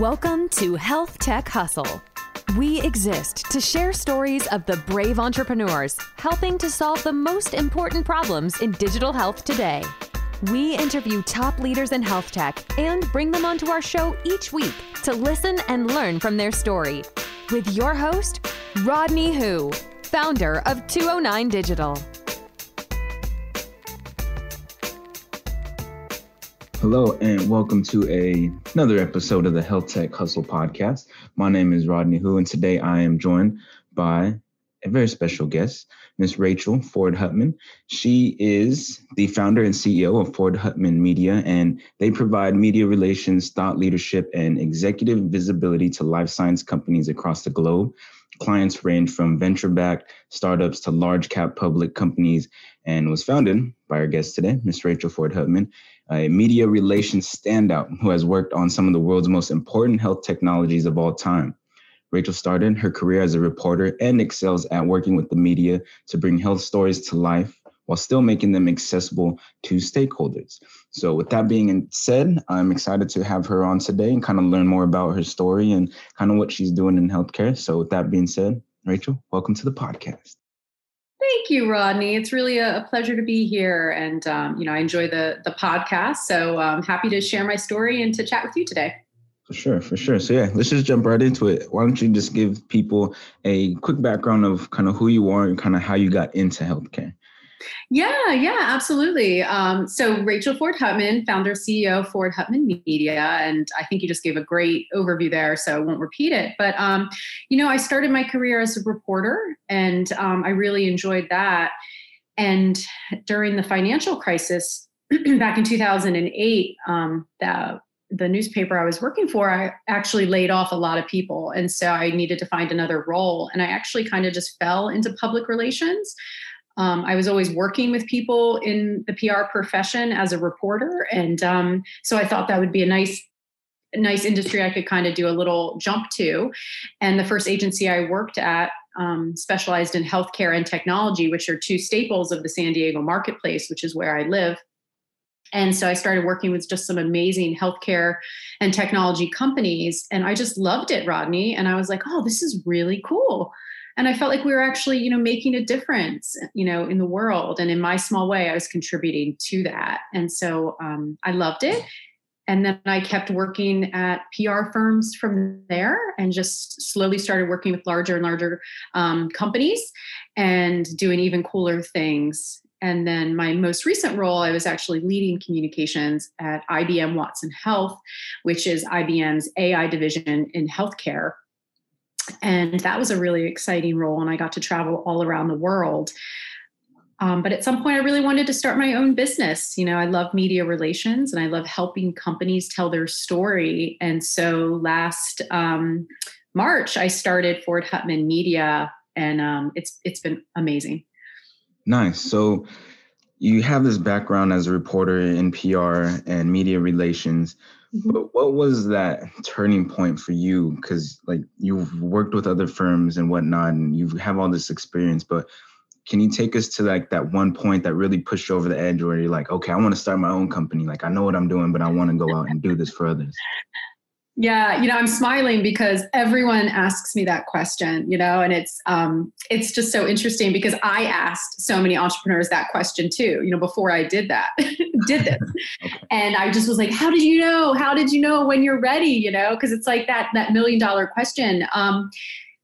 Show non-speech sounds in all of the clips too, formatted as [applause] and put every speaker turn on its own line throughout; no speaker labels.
Welcome to Health Tech Hustle. We exist to share stories of the brave entrepreneurs helping to solve the most important problems in digital health today. We interview top leaders in health tech and bring them onto our show each week to listen and learn from their story. With your host, Rodney Hu, founder of 209 Digital.
Hello and welcome to a, another episode of the Health Tech Hustle podcast. My name is Rodney Hu, and today I am joined by a very special guest, Miss Rachel Ford Hutman. She is the founder and CEO of Ford Hutman Media, and they provide media relations, thought leadership, and executive visibility to life science companies across the globe. Clients range from venture backed startups to large cap public companies, and was founded by our guest today, Miss Rachel Ford Hutman a media relations standout who has worked on some of the world's most important health technologies of all time. Rachel started her career as a reporter and excels at working with the media to bring health stories to life while still making them accessible to stakeholders. So, with that being said, I'm excited to have her on today and kind of learn more about her story and kind of what she's doing in healthcare. So, with that being said, Rachel, welcome to the podcast.
Thank you, Rodney. It's really a, pleasure to be here, and um, you know I enjoy the the podcast. So I'm um, happy to share my story and to chat with you today.
For sure, for sure. So yeah, let's just jump right into it. Why don't you just give people a quick background of kind of who you are and kind of how you got into healthcare?
Yeah, yeah, absolutely. Um, so Rachel Ford Hutman, founder CEO of Ford Hutman Media, and I think you just gave a great overview there, so I won't repeat it. But um, you know, I started my career as a reporter, and um, I really enjoyed that. And during the financial crisis [clears throat] back in 2008, um, the the newspaper I was working for, I actually laid off a lot of people. And so I needed to find another role. And I actually kind of just fell into public relations. Um, I was always working with people in the PR profession as a reporter, and um, so I thought that would be a nice, nice industry I could kind of do a little jump to. And the first agency I worked at um, specialized in healthcare and technology, which are two staples of the San Diego marketplace, which is where I live. And so I started working with just some amazing healthcare and technology companies. And I just loved it, Rodney. And I was like, oh, this is really cool and i felt like we were actually you know making a difference you know in the world. And in my small way i was contributing to that. And so um, i loved it. And then i kept working at pr firms from there and just slowly started working with larger and larger um, companies and doing even cooler things. And then my most recent role, I was actually leading communications at IBM Watson Health, which is IBM's AI division in healthcare and that was a really exciting role and i got to travel all around the world. Um, but at some point i really wanted to start my own business. You know i love media relations and i love helping companies tell their story. And so last um, march i started ford hutman media and um, it's it's been amazing.
Nice. So you have this background as a reporter in pr and media relations. But what was that turning point for you? Because like you've worked with other firms and whatnot, and you have all this experience. But can you take us to like that one point that really pushed you over the edge, where you're like, okay, I want to start my own company. Like I know what I'm doing, but I want to go out and do this for others.
Yeah, you know, I'm smiling because everyone asks me that question, you know, and it's um it's just so interesting because I asked so many entrepreneurs that question too, you know, before I did that, [laughs] did this. [laughs] okay. And I just was like, how did you know? How did you know when you're ready, you know? Because it's like that that million dollar question. Um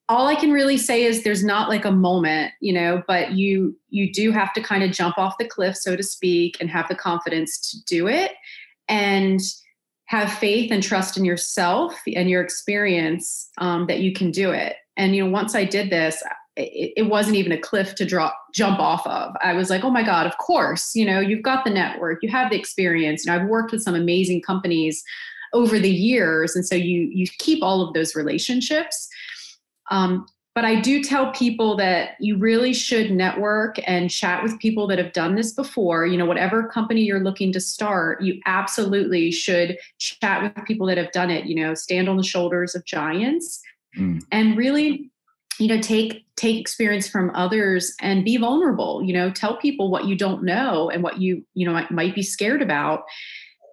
all I can really say is there's not like a moment, you know, but you you do have to kind of jump off the cliff, so to speak, and have the confidence to do it. And have faith and trust in yourself and your experience um, that you can do it. And you know, once I did this, it, it, wasn't even a cliff to drop jump off of. I was like, oh my god, of course. You know, you've got the network, you have the experience. You know, I've worked with some amazing companies over the years, and so you you keep all of those relationships. Um, but I do tell people that you really should network and chat with people that have done this before. You know, whatever company you're looking to start, you absolutely should chat with people that have done it. You know, stand on the shoulders of giants mm. and really you know take take experience from others and be vulnerable you know tell people what you don't know and what you you know might be scared about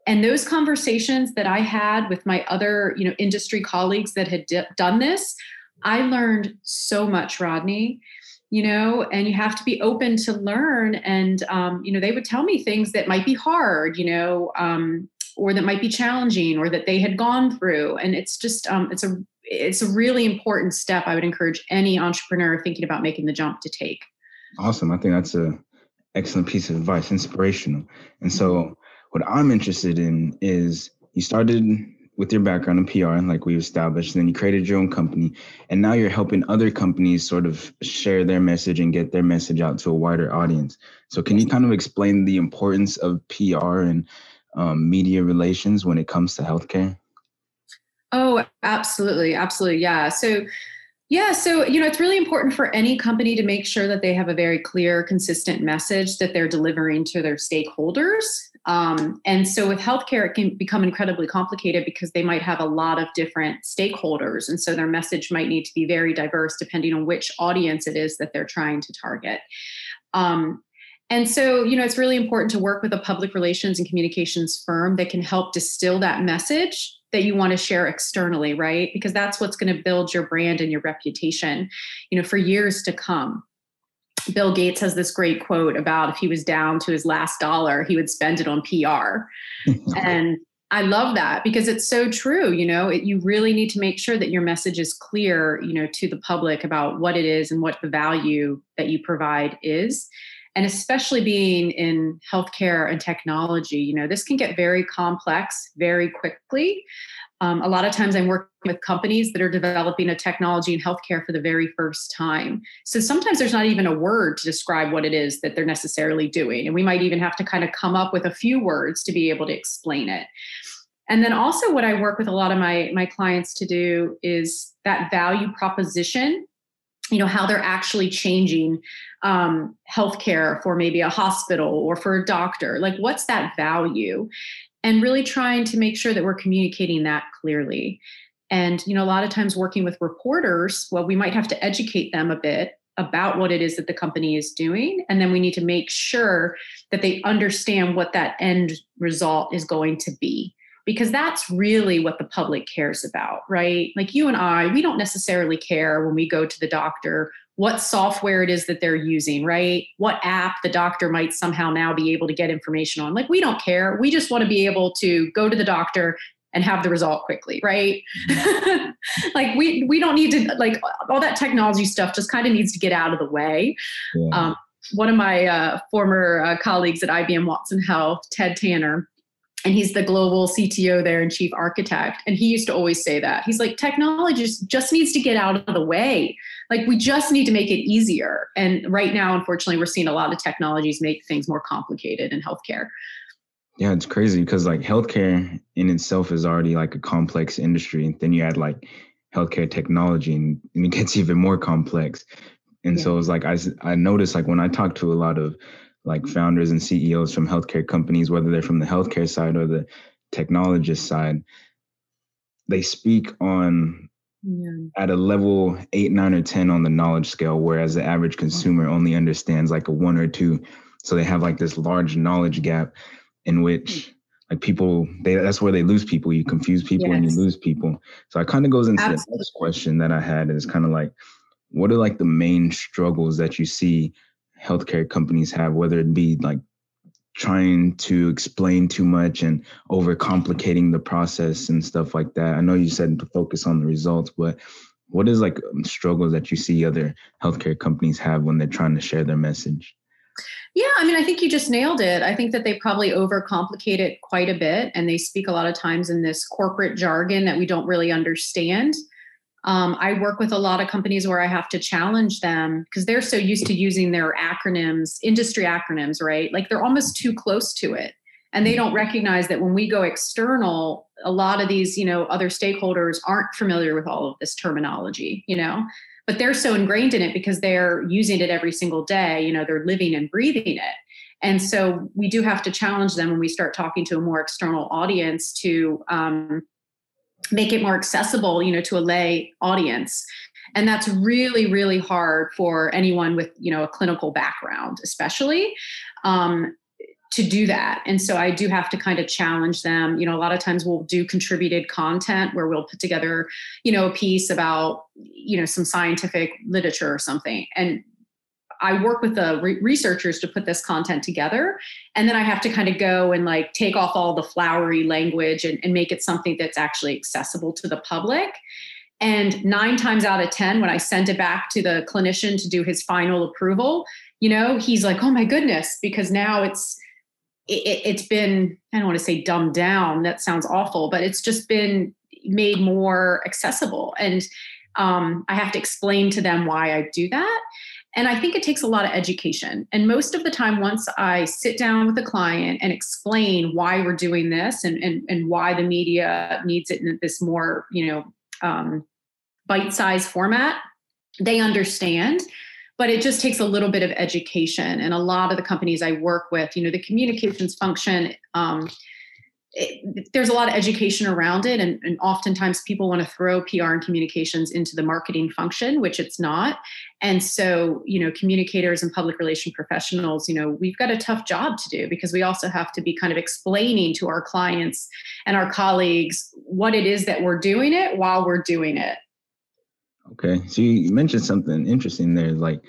and those conversations that I had with my other, you know, industry colleagues that had d- done this, I learned so much, Rodney. You know, and you have to be open to learn. And um, you know, they would tell me things that might be hard, you know, um, or that might be challenging, or that they had gone through. And it's just, um, it's a, it's a really important step. I would encourage any entrepreneur thinking about making the jump to take.
Awesome. I think that's a excellent piece of advice, inspirational. And so mm-hmm what I'm interested in is you started with your background in PR, like we established, and then you created your own company, and now you're helping other companies sort of share their message and get their message out to a wider audience. So, can you kind of explain the importance of PR and um, media relations when it comes to healthcare?
Oh, absolutely, absolutely, yeah. So, yeah, so you know, it's really important for any company to make sure that they have a very clear, consistent message that they're delivering to their stakeholders. Um, and so with healthcare, it can become incredibly complicated because they might have a lot of different stakeholders. And so their message might need to be very diverse depending on which audience it is that they're trying to target. Um, and so, you know, it's really important to work with a public relations and communications firm that can help distill that message that you want to share externally, right? Because that's what's going to build your brand and your reputation, you know, for years to come. Bill Gates has this great quote about if he was down to his last dollar, he would spend it on PR. [laughs] and I love that because it's so true. You know, it, you really need to make sure that your message is clear, you know, to the public about what it is and what the value that you provide is. And especially being in healthcare and technology, you know, this can get very complex very quickly. Um, a lot of times I'm working with companies that are developing a technology in healthcare for the very first time. So sometimes there's not even a word to describe what it is that they're necessarily doing. And we might even have to kind of come up with a few words to be able to explain it. And then also what I work with a lot of my, my clients to do is that value proposition, you know, how they're actually changing um, healthcare for maybe a hospital or for a doctor. Like, what's that value? And really trying to make sure that we're communicating that clearly. And you know a lot of times working with reporters well we might have to educate them a bit about what it is that the company is doing and then we need to make sure that they understand what that end result is going to be. Because that's really what the public cares about right? Like you and i we don't necessarily care when we go to the doctor what software it is that they're using, right? What app the doctor might somehow now be able to get information on. Like, we don't care. We just want to be able to go to the doctor and have the result quickly, right? [laughs] like we we don't need to like all that technology stuff just kind of needs to get out of the way. Yeah. Um, one of my uh, former uh, colleagues at IBM Watson Health, Ted Tanner, and he's the global CTO there and chief architect. And he used to always say that. He's like, technology just, needs to get out of the way. Like, we just need to make it easier. And right now, unfortunately, we're seeing a lot of technologies make things more complicated in healthcare.
Yeah, it's crazy because like healthcare in itself is already like a complex industry. And then you add like healthcare technology and, and it gets [laughs] even more complex. And yeah. so it's like I, I noticed like when I talk to a lot of like founders and CEOs from healthcare companies, whether they're from the healthcare side or the technologist side, they speak on yeah. at a level eight, nine, or 10 on the knowledge scale, whereas the average consumer only understands like a one or two. So they have like this large knowledge gap in which hmm. like people they that's where they lose people. You confuse people yes. and you lose people. So it kind of goes into Absolutely. the next question that I had is kind of like what are like the main struggles that you see healthcare companies have, whether it be like trying to explain too much and overcomplicating the process and stuff like that. I know you said to focus on the results, but what is like struggles that you see other healthcare companies have when they're trying to share their message?
Yeah, I mean, I think you just nailed it. I think that they probably overcomplicate it quite a bit and they speak a lot of times in this corporate jargon that we don't really understand. Um, I work with a lot of companies where I have to challenge them because they're so used to using their acronyms, industry acronyms, right? Like they're almost too close to it. And they don't recognize that when we go external, a lot of these, you know, other stakeholders aren't familiar with all of this terminology, you know, but they're so ingrained in it because they're using it every single day, you know, they're living and breathing it. And so we do have to challenge them when we start talking to a more external audience to um, make it more accessible you know to a lay audience and that's really really hard for anyone with you know a clinical background especially um, to do that. And so I do have to kind of challenge them. You know, a lot of times we'll do contributed content where we'll put together, you know, a piece about, you know, some scientific literature or something. And I work with the re- researchers to put this content together. And then I have to kind of go and like take off all the flowery language and, and make it something that's actually accessible to the public. And nine times out of 10, when I send it back to the clinician to do his final approval, you know, he's like, oh my goodness, because now it's, it, it's been, I don't want to say dumbed down. That sounds awful, but it's just been made more accessible. And um, I have to explain to them why I do that. And I think it takes a lot of education. And most of the time, once I sit down with a client and explain why we're doing this and, and, and why the media needs it in this more, you know, um, bite-sized format, they understand but it just takes a little bit of education and a lot of the companies i work with you know the communications function um, it, there's a lot of education around it and, and oftentimes people want to throw pr and communications into the marketing function which it's not and so you know communicators and public relation professionals you know we've got a tough job to do because we also have to be kind of explaining to our clients and our colleagues what it is that we're doing it while we're doing it
Okay. So you mentioned something interesting there, like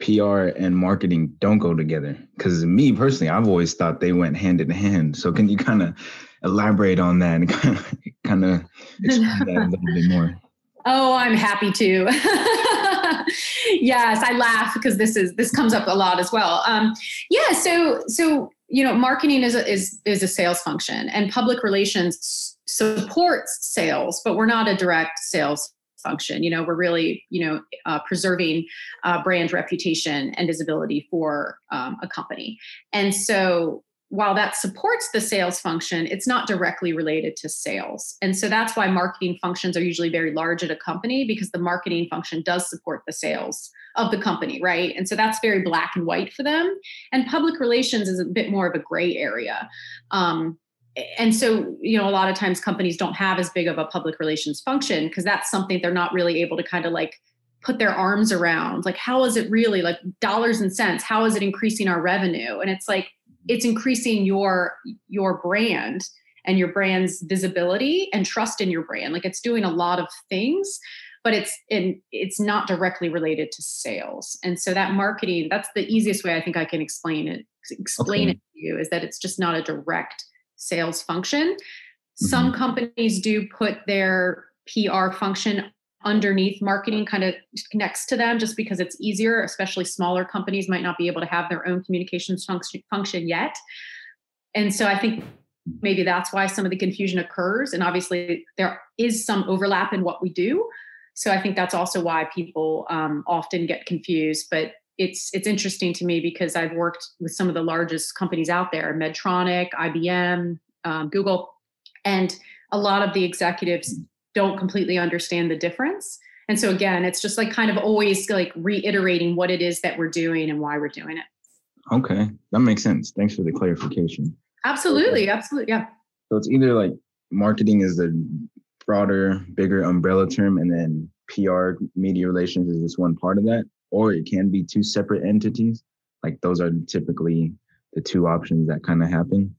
PR and marketing don't go together. Because me personally, I've always thought they went hand in hand. So can you kind of elaborate on that and [laughs] kind of, explain that a little bit [laughs] more?
Oh, I'm happy to. [laughs] yes, I laugh because this is this comes up a lot as well. Um, yeah, so so you know, marketing is a, is is a sales function, and public relations supports sales, but we're not a direct sales function. You know, we're really, you know, uh, preserving uh, brand reputation and visibility for um, a company. And so while that supports the sales function, it's not directly related to sales. And so that's why marketing functions are usually very large at a company because the marketing function does support the sales of the company, right? And so that's very black and white for them. And public relations is a bit more of a gray area. Um, and so you know a lot of times companies don't have as big of a public relations function because that's something they're not really able to kind of like put their arms around. Like how is it really like dollars and cents how is it increasing our revenue? And it's like it's increasing your your brand and your brand's visibility and trust in your brand. Like it's doing a lot of things but it's in it's not directly related to sales. And so that marketing that's the easiest way i think i can explain it explain okay. it to you is that it's just not a direct sales function. Mm-hmm. Some companies do put their PR function underneath marketing kind of next to them just because it's easier especially smaller companies might not be able to have their own communications function, function yet and so i think maybe that's why some of the confusion occurs and obviously there is some overlap in what we do so i think that's also why people um, often get confused but it's it's interesting to me because I've worked with some of the largest companies out there, Medtronic, IBM, um, Google, and a lot of the executives don't completely understand the difference. And so again, it's just like kind of always like reiterating what it is that we're doing and why we're doing it.
Okay, that makes sense. Thanks for the clarification.
Absolutely, absolutely, yeah.
So it's either like marketing is the broader, bigger umbrella term, and then PR, media relations is just one part of that, or it can be two separate entities. Like those are typically the two options that kind of happen.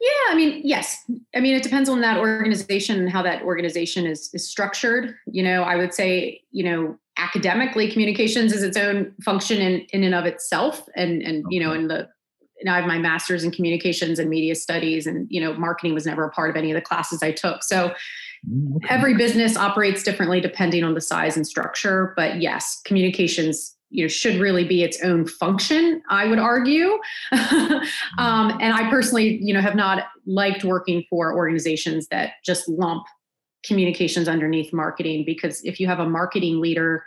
Yeah, I mean, yes. I mean, it depends on that organization and how that organization is is structured. You know, I would say, you know, academically, communications is its own function in in and of itself, and and you know, in the and I have my master's in communications and media studies, and you know, marketing was never a part of any of the classes I took. So Okay. Every business operates differently depending on the size and structure, but yes, communications you know should really be its own function i would argue. [laughs] Um, and i personally you know have not liked working for organizations that just lump communications underneath marketing because if you have a marketing leader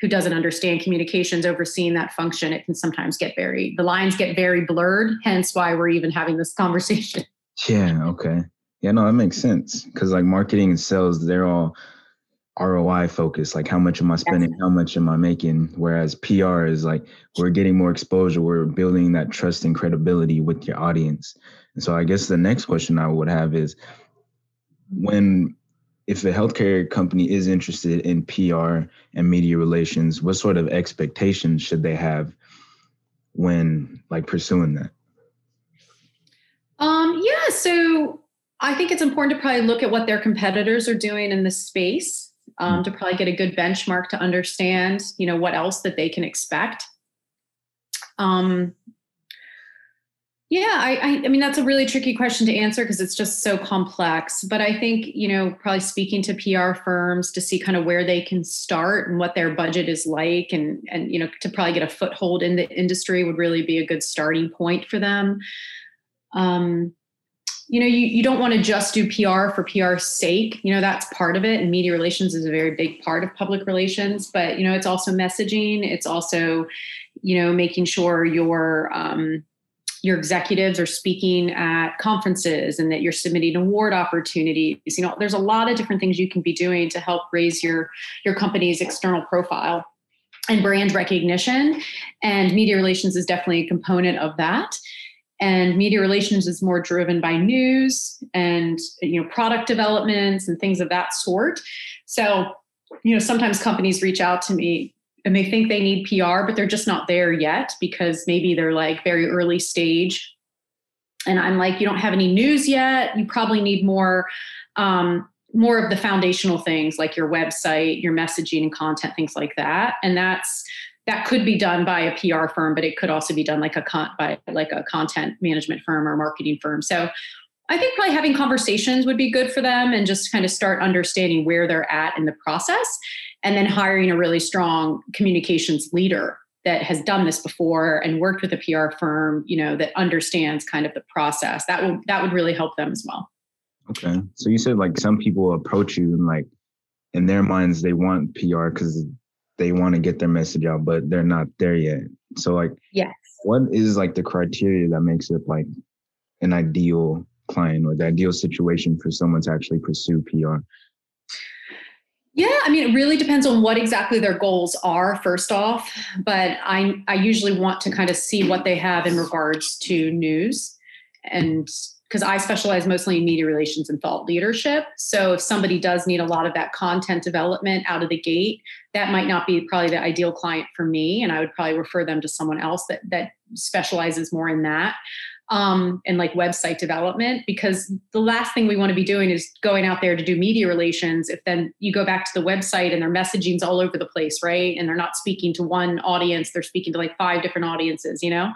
who doesn't understand communications overseeing that function it can sometimes get very the lines get very blurred hence why we're even having this conversation.
Yeah okay yeah, no, that makes sense because like marketing and sales, they're all ROI focused. Like, how much am I spending? How much am I making? Whereas PR is like, we're getting more exposure. We're building that trust and credibility with your audience. And so, I guess the next question I would have is when, if a healthcare company is interested in PR and media relations, what sort of expectations should they have when like pursuing that?
Um, yeah, so I think it's important to probably look at what their competitors are doing in this space um, mm. to probably get a good benchmark to understand, you know, what else that they can expect. Um, yeah, I, I, I mean that's a really tricky question to answer because it's just so complex. But I think you know probably speaking to PR firms to see kind of where they can start and what their budget is like, and and you know to probably get a foothold in the industry would really be a good starting point for them. Um, you know, you, you don't want to just do PR for PR's sake. You know, that's part of it. And media relations is a very big part of public relations. But, you know, it's also messaging. It's also, you know, making sure your um, your executives are speaking at conferences and that you're submitting award opportunities. You know, there's a lot of different things you can be doing to help raise your your company's external profile and brand recognition. And media relations is definitely a component of that and media relations is more driven by news and you know product developments and things of that sort. So you know sometimes companies reach out to me and they think they need pr but they're just not there yet because maybe they're like very early stage. And i'm like you don't have any news yet. You probably need more um, more of the foundational things like your website your messaging and content things like that. And that's that could be done by a PR firm, but it could also be done like a con- by like a content management firm or marketing firm. So I think probably having conversations would be good for them and just kind of start understanding where they're at in the process and then hiring a really strong communications leader that has done this before and worked with a PR firm, you know, that understands kind of the process. That would that would really help them as well.
Okay. So you said like some people approach you and like in their minds they want PR because they want to get their message out, but they're not there yet. So like,
yes,
what is like the criteria that makes it like an ideal client or the ideal situation for someone to actually pursue PR?
Yeah, I mean, it really depends on what exactly their goals are, first off. But I, I usually want to kind of see what they have in regards to news and because I specialize mostly in media relations and thought leadership. So if somebody does need a lot of that content development out of the gate, that might not be probably the ideal client for me. And I would probably refer them to someone else that that specializes more in that. Um, and like website development, because the last thing we want to be doing is going out there to do media relations. If then you go back to the website and their messaging's all over the place, right? And they're not speaking to one audience, they're speaking to like five different audiences, you know?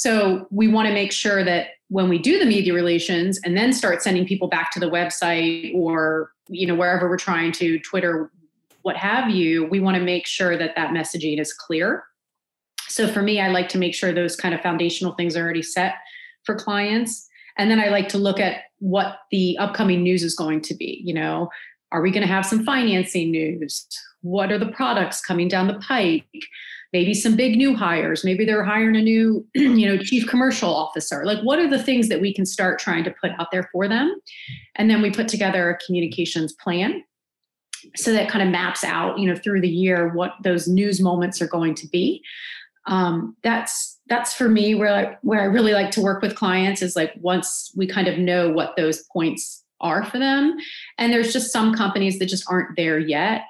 So we want to make sure that when we do the media relations and then start sending people back to the website or you know wherever we're trying to Twitter, what have you, we want to make sure that that messaging is clear. So for me, I like to make sure those kind of foundational things are already set for clients. And then I like to look at what the upcoming news is going to be. You know, are we going to have some financing news? What are the products coming down the pike? Maybe some big new hires maybe they're hiring a new [clears throat] you know chief commercial officer. Like what are the things that we can start trying to put out there for them? And then we put together a communications plan so that kind of maps out you know through the year what those news moments are going to be. Um, that's that's for me where I, where I really like to work with clients is like once we kind of know what those points are for them. And there's just some companies that just aren't there yet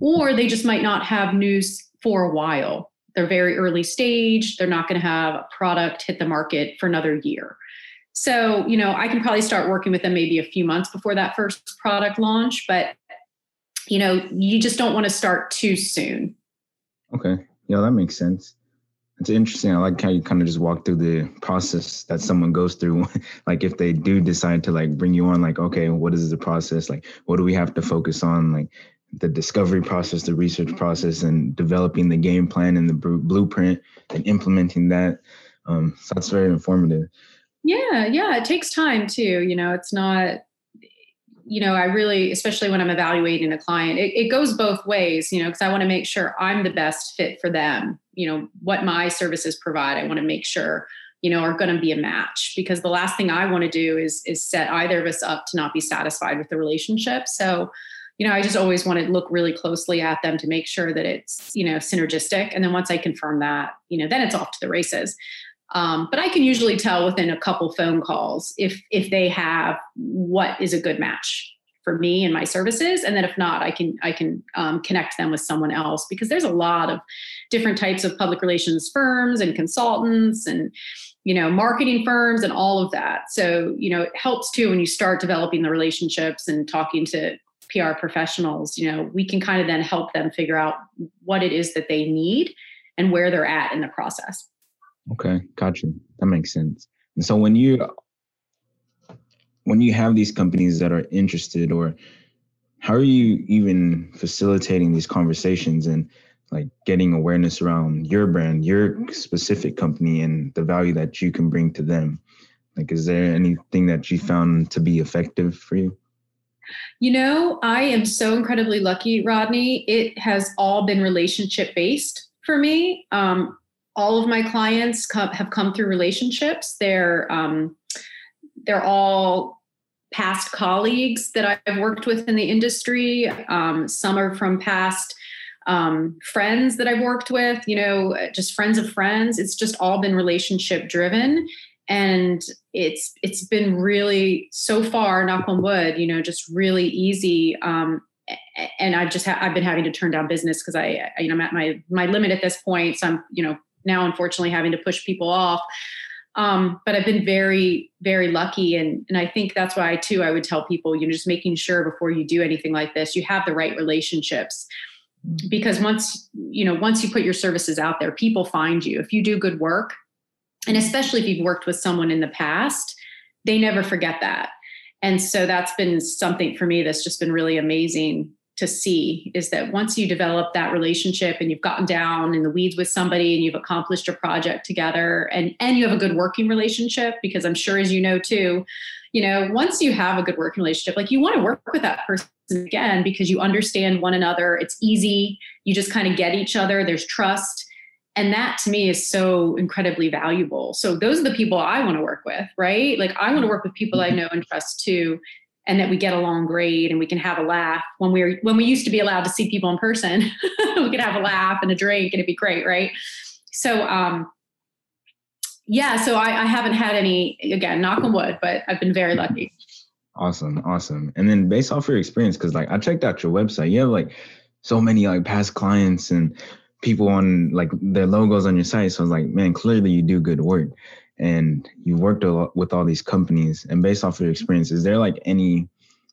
or they just might not have news for a while. They're very early stage. They're not going to have a product hit the market for another year. So, you know, I can probably start working with them maybe a few months before that first product launch, but you know, you just don't want to start too soon.
Okay. Yeah, that makes sense. It's interesting. I like how you kind of just walk through the process that someone goes through. [laughs] like if they do decide to like bring you on, like, okay, what is the process? Like, what do we have to focus on? Like, the discovery process, the research process, and developing the game plan and the blueprint and implementing that. Um, so that's very informative.
Yeah, yeah, it takes time too. You know, it's not. You know, I really, especially when I'm evaluating a client, it, it goes both ways. You know, because I want to make sure I'm the best fit for them. You know, what my services provide, I want to make sure you know are going to be a match because the last thing i want to do is is set either of us up to not be satisfied with the relationship so you know, I just always want to look really closely at them to make sure that it's, you know, synergistic. And then once I confirm that, you know, then it's off to the races. Um, but I can usually tell within a couple phone calls if if they have what is a good match for me and my services, and then if not, I can I can um, connect them with someone else because there's a lot of different types of public relations firms and consultants and you know, marketing firms and all of that. So, you know, it helps too when you start developing the relationships and talking to PR professionals, you know, we can kind of then help them figure out what it is that they need and where they're at in the process.
Okay, gotcha. That makes sense. And so when you when you have these companies that are interested or how are you even facilitating these conversations and like getting awareness around your brand, your specific company and the value that you can bring to them? Like is there anything that you found to be effective for you?
You know, I am so incredibly lucky, Rodney. It has all been relationship based for me. Um, all of my clients come, have come through relationships. They're um, they're all past colleagues that I've worked with in the industry. Um, some are from past um, friends that I've worked with. You know, just friends of friends. It's just all been relationship driven, and it's it's been really so far. Knock on wood. You know, just really easy. Um, and I've just ha- I've been having to turn down business because I, I you know I'm at my my limit at this point. So I'm you know now unfortunately having to push people off. Um, but I've been very, very lucky. And, and I think that's why too, I would tell people, you know, just making sure before you do anything like this, you have the right relationships because once, you know, once you put your services out there, people find you. If you do good work, and especially if you've worked with someone in the past, they never forget that. And so that's been something for me that's just been really amazing to see is that once you develop that relationship and you've gotten down in the weeds with somebody and you've accomplished a project together and and you have a good working relationship because i'm sure as you know too you know once you have a good working relationship like you want to work with that person again because you understand one another. It's easy. You just kind of get each other. There's trust and that to me is so incredibly valuable. So those are the people i want to work with right? Like i want to work with people i know and trust too and that we get along great and we can have a laugh. When we were when we used to be allowed to see people in person [laughs] we could have a laugh and a drink and it'd be great right? So um yeah so I, I haven't had any again knock on wood but i've been very lucky.
Awesome awesome. And then based off your experience because like i checked out your website you have like so many like past clients and people on like their logos on your site. So i was like man clearly you do good work and you've worked a lot with all these companies. And based off of your experience is there like any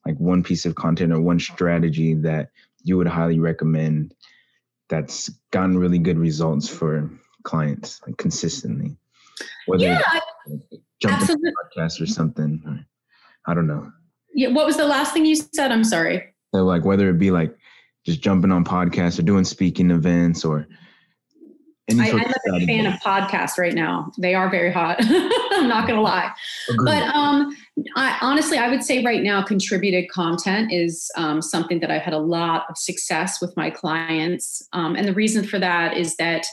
like one piece of content or one strategy that you would highly recommend that's gotten really good results for clients like consistently?
Whether yeah,
jump into podcast or something or, i don't know.
Yeah what was the last thing you said? I'm sorry.
So like whether it be like just jumping on podcasts or doing speaking events or
I, am a big fan of podcasts right now. They are very hot. [laughs] I'm not going to lie. Agreed. But um, I, honestly, I would say right now, contributed content is um, something that I've had a lot of success with my clients. Um, and the reason for that is that,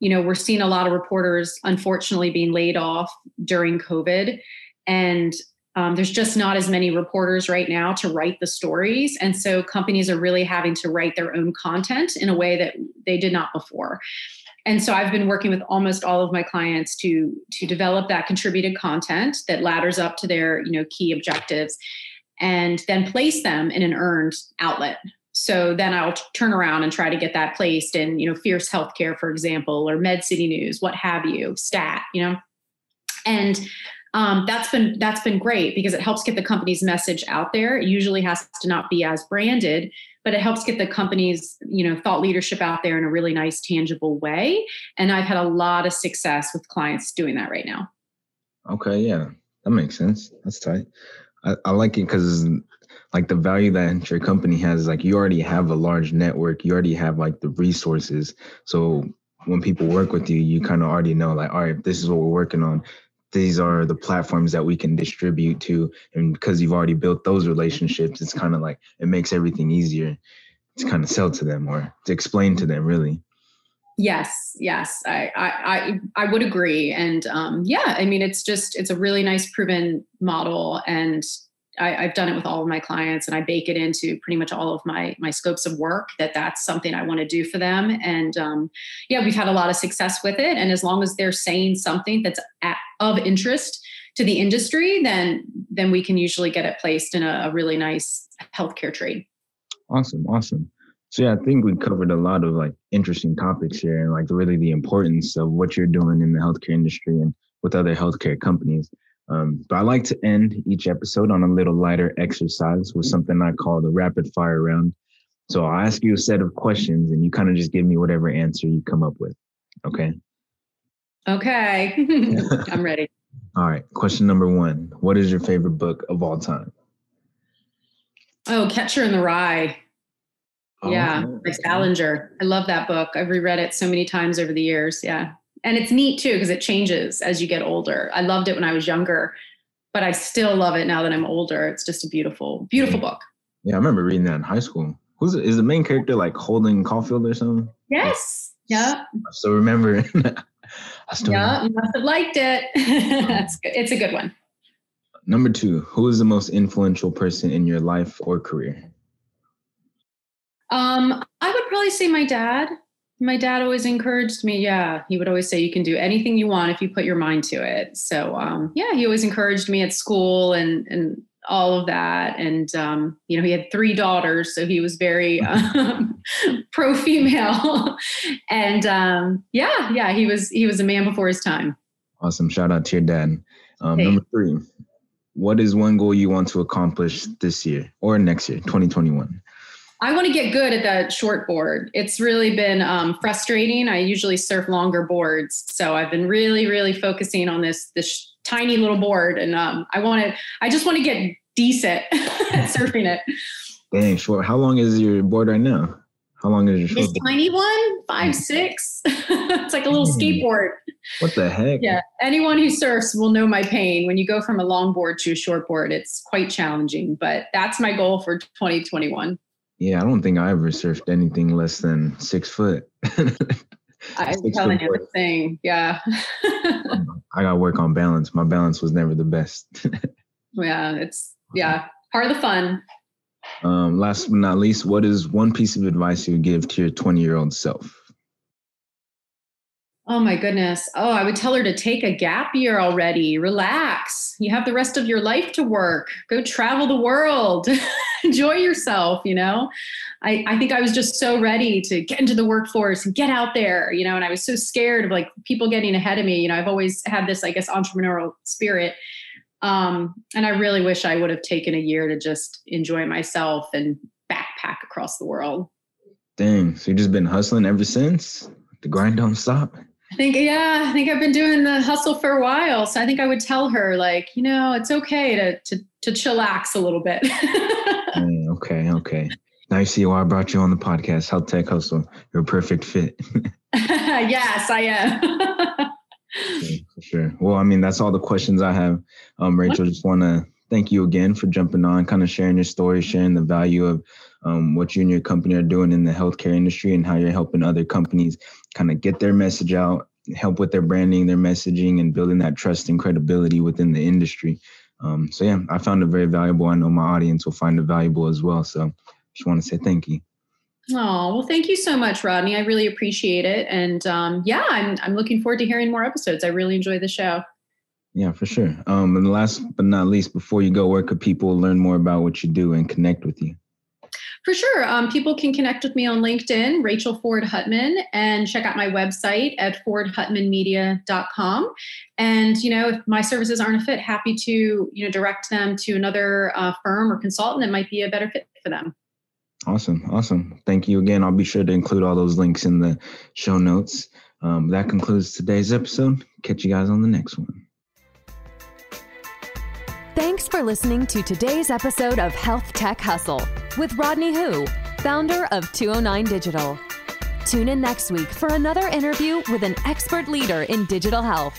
you know, we're seeing a lot of reporters, unfortunately, being laid off during COVID. And um, there's just not as many reporters right now to write the stories. And so companies are really having to write their own content in a way that they did not before. And so i've been working with almost all of my clients to to develop that contributed content that ladders up to their you know key objectives and then place them in an earned outlet. So then i'll turn around and try to get that placed in you know fierce healthcare for example or med city news what have you stat you know? And um, that's been that's been great because it helps get the company's message out there. It usually has to not be as branded but it helps get the company's you know thought leadership out there in a really nice tangible way. And i've had a lot of success with clients doing that right now.
Okay yeah that makes sense. That's tight. I, I like it because like the value that your company has is like you already have a large network you already have like the resources. So when people work with you you kind of already know like all right this is what we're working on these are the platforms that we can distribute to. And because you've already built those relationships it's kind of like it makes everything easier to kind of sell to them or to explain to them really.
Yes yes. I i i, I would agree. And um yeah i mean it's just it's a really nice proven model. And I, have done it with all of my clients and I bake it into pretty much all of my my scopes of work that that's something I want to do for them. And um, yeah, we've had a lot of success with it. And as long as they're saying something that's at, of interest to the industry, then then we can usually get it placed in a, a really nice healthcare trade.
Awesome, awesome. So yeah, I think we covered a lot of like interesting topics here and like really the importance of what you're doing in the healthcare industry and with other healthcare companies. Um, but I like to end each episode on a little lighter exercise with something I call the rapid fire round. So I'll ask you a set of questions and you kind of just give me whatever answer you come up with. Okay.
Okay. [laughs] I'm ready. [laughs]
All right. Question number one What is your favorite book of all time?
Oh, Catcher in the Rye. Oh, yeah, by Salinger. I love that book. I've reread it so many times over the years. Yeah. And it's neat too because it changes as you get older. I loved it when I was younger, but I still love it now that I'm older. It's just a beautiful, beautiful book.
Yeah, I remember reading that in high school. Who's is the main character like Holden Caulfield or something?
Yes. Yeah.
I still remember. [laughs]
I still yeah, remember. you must have liked it. [laughs] That's good. It's a good one.
Number two, who is the most influential person in your life or career?
Um, I would probably say my dad. My dad always encouraged me. Yeah, he would always say, "You can do anything you want if you put your mind to it." So, um, yeah, he always encouraged me at school and and all of that. And um, you know, he had three daughters, so he was very [laughs] um, pro female. [laughs] and um, yeah, yeah, he was he was a man before his time.
Awesome! Shout out to your dad. Um, Number three, what is one goal you want to accomplish this year or next year, 2021?
I want to get good at that short board. It's really been um, frustrating. I usually surf longer boards, so I've been really, really focusing on this this tiny little board, and um, I want to. I just want to get decent [laughs] at surfing it.
Dang, short. How long is your board right now? How long is your short?
This board? tiny one, five six. [laughs] it's like a little skateboard.
What the heck?
Yeah, anyone who surfs will know my pain. When you go from a long board to a short board, it's quite challenging. But that's my goal for 2021.
Yeah, I don't think I ever surfed anything less than six foot. [laughs]
I'm telling you the thing. Yeah. [laughs]
I got to work on balance. My balance was never the best. [laughs]
yeah, it's yeah part of the fun.
Um, last but not least, what is one piece of advice you would give to your 20 year old self?
Oh my goodness. Oh, I would tell her to take a gap year already. Relax. You have the rest of your life to work. Go travel the world. [laughs] Enjoy yourself, you know? I, I think I was just so ready to get into the workforce and get out there, you know, and I was so scared of like people getting ahead of me. You know, I've always had this, I guess, entrepreneurial spirit. Um, and I really wish I would have taken a year to just enjoy myself and backpack across the world.
Dang. So you've just been hustling ever since? The grind don't stop.
I think, yeah, I think I've been doing the hustle for a while. So I think I would tell her, like, you know, it's okay to to to chillax a little bit. [laughs]
okay, okay. Now you see why I brought you on the podcast, Health Tech Hustle. You're a perfect fit. [laughs]
yes, I am. [laughs]
for sure. Well, I mean, that's all the questions I have. Um, Rachel, just want to thank you again for jumping on, kind of sharing your story, sharing the value of um, what you and your company are doing in the healthcare industry and how you're helping other companies kind of get their message out, help with their branding, their messaging, and building that trust and credibility within the industry. Um, so yeah, I found it very valuable. I know my audience will find it valuable as well. So just want to say thank you.
Oh well, thank you so much, Rodney. I really appreciate it, and um, yeah, I'm I'm looking forward to hearing more episodes. I really enjoy the show.
Yeah, for sure. Um, and last but not least, before you go, where could people learn more about what you do and connect with you?
For sure. Um, people can connect with me on LinkedIn, Rachel Ford Hutman, and check out my website at fordhutmanmedia.com. And, you know, if my services aren't a fit, happy to, you know, direct them to another uh, firm or consultant that might be a better fit for them.
Awesome. Awesome. Thank you again. I'll be sure to include all those links in the show notes. Um, that concludes today's episode. Catch you guys on the next one.
Thanks for listening to today's episode of Health Tech Hustle with Rodney Hu, founder of 209 Digital. Tune in next week for another interview with an expert leader in digital health.